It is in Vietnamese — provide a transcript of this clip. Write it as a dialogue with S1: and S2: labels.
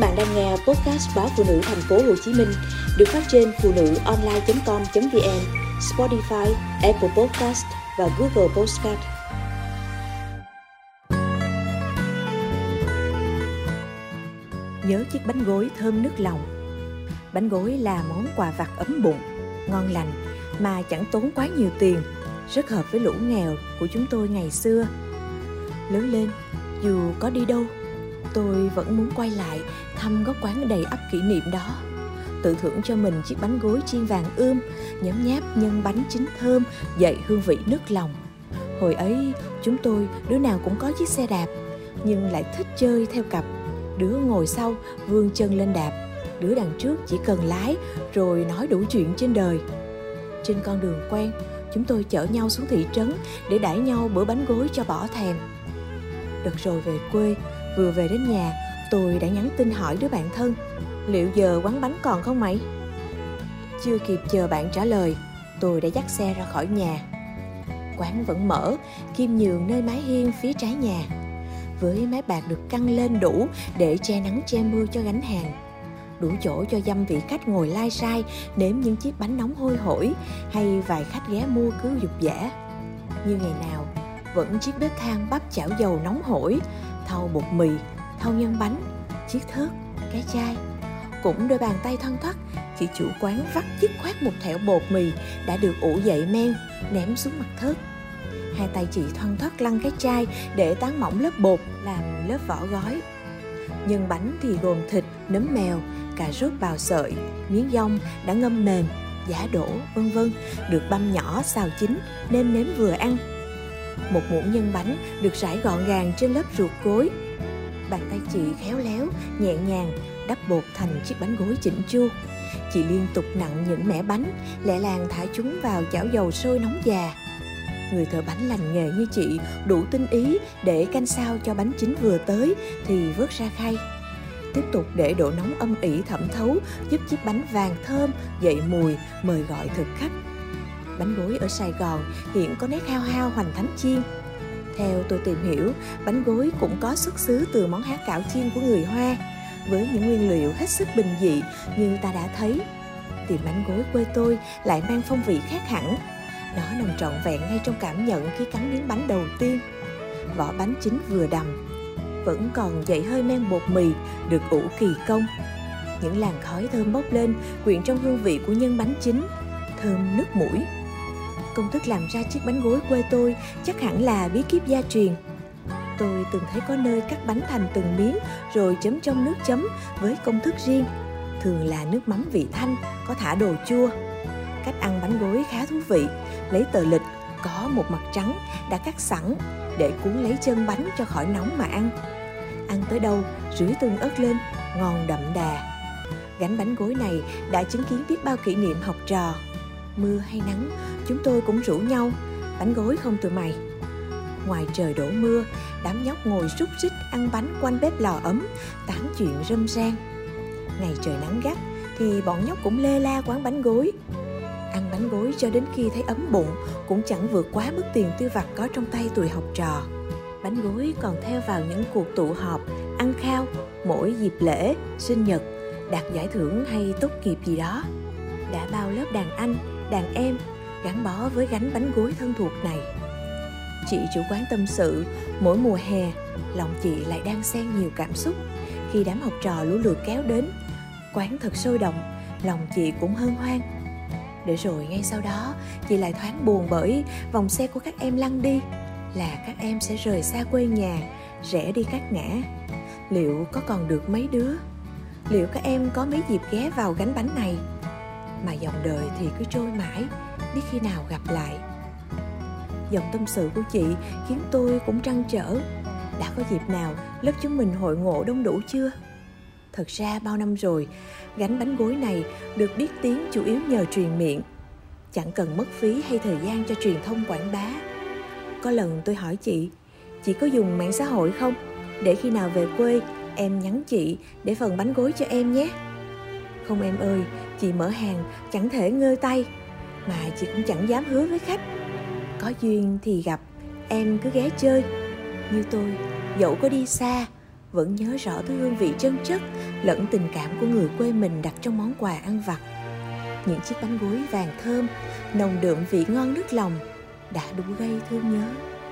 S1: bạn đang nghe podcast báo phụ nữ thành phố Hồ Chí Minh được phát trên phụ nữ online.com.vn, Spotify, Apple Podcast và Google Podcast. Nhớ chiếc bánh gối thơm nước lòng. Bánh gối là món quà vặt ấm bụng, ngon lành mà chẳng tốn quá nhiều tiền, rất hợp với lũ nghèo của chúng tôi ngày xưa. Lớn lên, dù có đi đâu tôi vẫn muốn quay lại thăm góc quán đầy ắp kỷ niệm đó. Tự thưởng cho mình chiếc bánh gối chiên vàng ươm, nhấm nháp nhân bánh chín thơm, dậy hương vị nước lòng. Hồi ấy, chúng tôi, đứa nào cũng có chiếc xe đạp, nhưng lại thích chơi theo cặp. Đứa ngồi sau, vươn chân lên đạp. Đứa đằng trước chỉ cần lái, rồi nói đủ chuyện trên đời. Trên con đường quen, chúng tôi chở nhau xuống thị trấn để đãi nhau bữa bánh gối cho bỏ thèm. Đợt rồi về quê Vừa về đến nhà, tôi đã nhắn tin hỏi đứa bạn thân Liệu giờ quán bánh còn không mày? Chưa kịp chờ bạn trả lời, tôi đã dắt xe ra khỏi nhà. Quán vẫn mở, kim nhường nơi mái hiên phía trái nhà. Với mái bạc được căng lên đủ để che nắng che mưa cho gánh hàng. Đủ chỗ cho dăm vị khách ngồi lai sai nếm những chiếc bánh nóng hôi hổi hay vài khách ghé mua cứ dục dã. Như ngày nào, vẫn chiếc bếp than bắp chảo dầu nóng hổi thau bột mì, thau nhân bánh, chiếc thớt, cái chai. Cũng đôi bàn tay thân thoắt, chị chủ quán vắt dứt khoát một thẻo bột mì đã được ủ dậy men, ném xuống mặt thớt. Hai tay chị thoăn thoắt lăn cái chai để tán mỏng lớp bột làm lớp vỏ gói. Nhân bánh thì gồm thịt, nấm mèo, cà rốt bào sợi, miếng dông đã ngâm mềm, giả đổ, vân vân, được băm nhỏ xào chín nên nếm vừa ăn một muỗng nhân bánh được rải gọn gàng trên lớp ruột gối. Bàn tay chị khéo léo, nhẹ nhàng đắp bột thành chiếc bánh gối chỉnh chu. Chị liên tục nặng những mẻ bánh, lẹ làng thả chúng vào chảo dầu sôi nóng già. Người thợ bánh lành nghề như chị đủ tinh ý để canh sao cho bánh chín vừa tới thì vớt ra khay. Tiếp tục để độ nóng âm ỉ thẩm thấu giúp chiếc bánh vàng thơm dậy mùi mời gọi thực khách bánh gối ở Sài Gòn hiện có nét hao hao hoành thánh chiên. Theo tôi tìm hiểu, bánh gối cũng có xuất xứ từ món há cảo chiên của người Hoa, với những nguyên liệu hết sức bình dị như ta đã thấy. Tìm bánh gối quê tôi lại mang phong vị khác hẳn. Nó nằm trọn vẹn ngay trong cảm nhận khi cắn miếng bánh đầu tiên. Vỏ bánh chính vừa đầm, vẫn còn dậy hơi men bột mì được ủ kỳ công. Những làn khói thơm bốc lên quyện trong hương vị của nhân bánh chính thơm nước mũi công thức làm ra chiếc bánh gối quê tôi chắc hẳn là bí kíp gia truyền. Tôi từng thấy có nơi cắt bánh thành từng miếng rồi chấm trong nước chấm với công thức riêng. Thường là nước mắm vị thanh, có thả đồ chua. Cách ăn bánh gối khá thú vị. Lấy tờ lịch, có một mặt trắng đã cắt sẵn để cuốn lấy chân bánh cho khỏi nóng mà ăn. Ăn tới đâu, rưới tương ớt lên, ngon đậm đà. Gánh bánh gối này đã chứng kiến biết bao kỷ niệm học trò mưa hay nắng chúng tôi cũng rủ nhau, bánh gối không tụi mày. Ngoài trời đổ mưa, đám nhóc ngồi rút rích ăn bánh quanh bếp lò ấm tán chuyện râm ran. Ngày trời nắng gắt thì bọn nhóc cũng lê la quán bánh gối. Ăn bánh gối cho đến khi thấy ấm bụng cũng chẳng vượt quá mức tiền tiêu vặt có trong tay tuổi học trò. Bánh gối còn theo vào những cuộc tụ họp, ăn khao, mỗi dịp lễ, sinh nhật, đạt giải thưởng hay tốt nghiệp gì đó. Đã bao lớp đàn anh, đàn em gắn bó với gánh bánh gối thân thuộc này. Chị chủ quán tâm sự, mỗi mùa hè, lòng chị lại đang xen nhiều cảm xúc. Khi đám học trò lũ lượt kéo đến, quán thật sôi động, lòng chị cũng hân hoan. Để rồi ngay sau đó, chị lại thoáng buồn bởi vòng xe của các em lăn đi, là các em sẽ rời xa quê nhà, rẽ đi các ngã. Liệu có còn được mấy đứa? Liệu các em có mấy dịp ghé vào gánh bánh này? Mà dòng đời thì cứ trôi mãi biết khi nào gặp lại. Dòng tâm sự của chị khiến tôi cũng trăn trở. Đã có dịp nào lớp chúng mình hội ngộ đông đủ chưa? Thật ra bao năm rồi, gánh bánh gối này được biết tiếng chủ yếu nhờ truyền miệng. Chẳng cần mất phí hay thời gian cho truyền thông quảng bá. Có lần tôi hỏi chị chị có dùng mạng xã hội không? Để khi nào về quê, em nhắn chị để phần bánh gối cho em nhé. Không em ơi, chị mở hàng chẳng thể ngơi tay mà chị cũng chẳng dám hứa với khách có duyên thì gặp em cứ ghé chơi như tôi dẫu có đi xa vẫn nhớ rõ thứ hương vị chân chất lẫn tình cảm của người quê mình đặt trong món quà ăn vặt. Những chiếc bánh gối vàng thơm, nồng đượm vị ngon nước lòng đã đủ gây thương nhớ.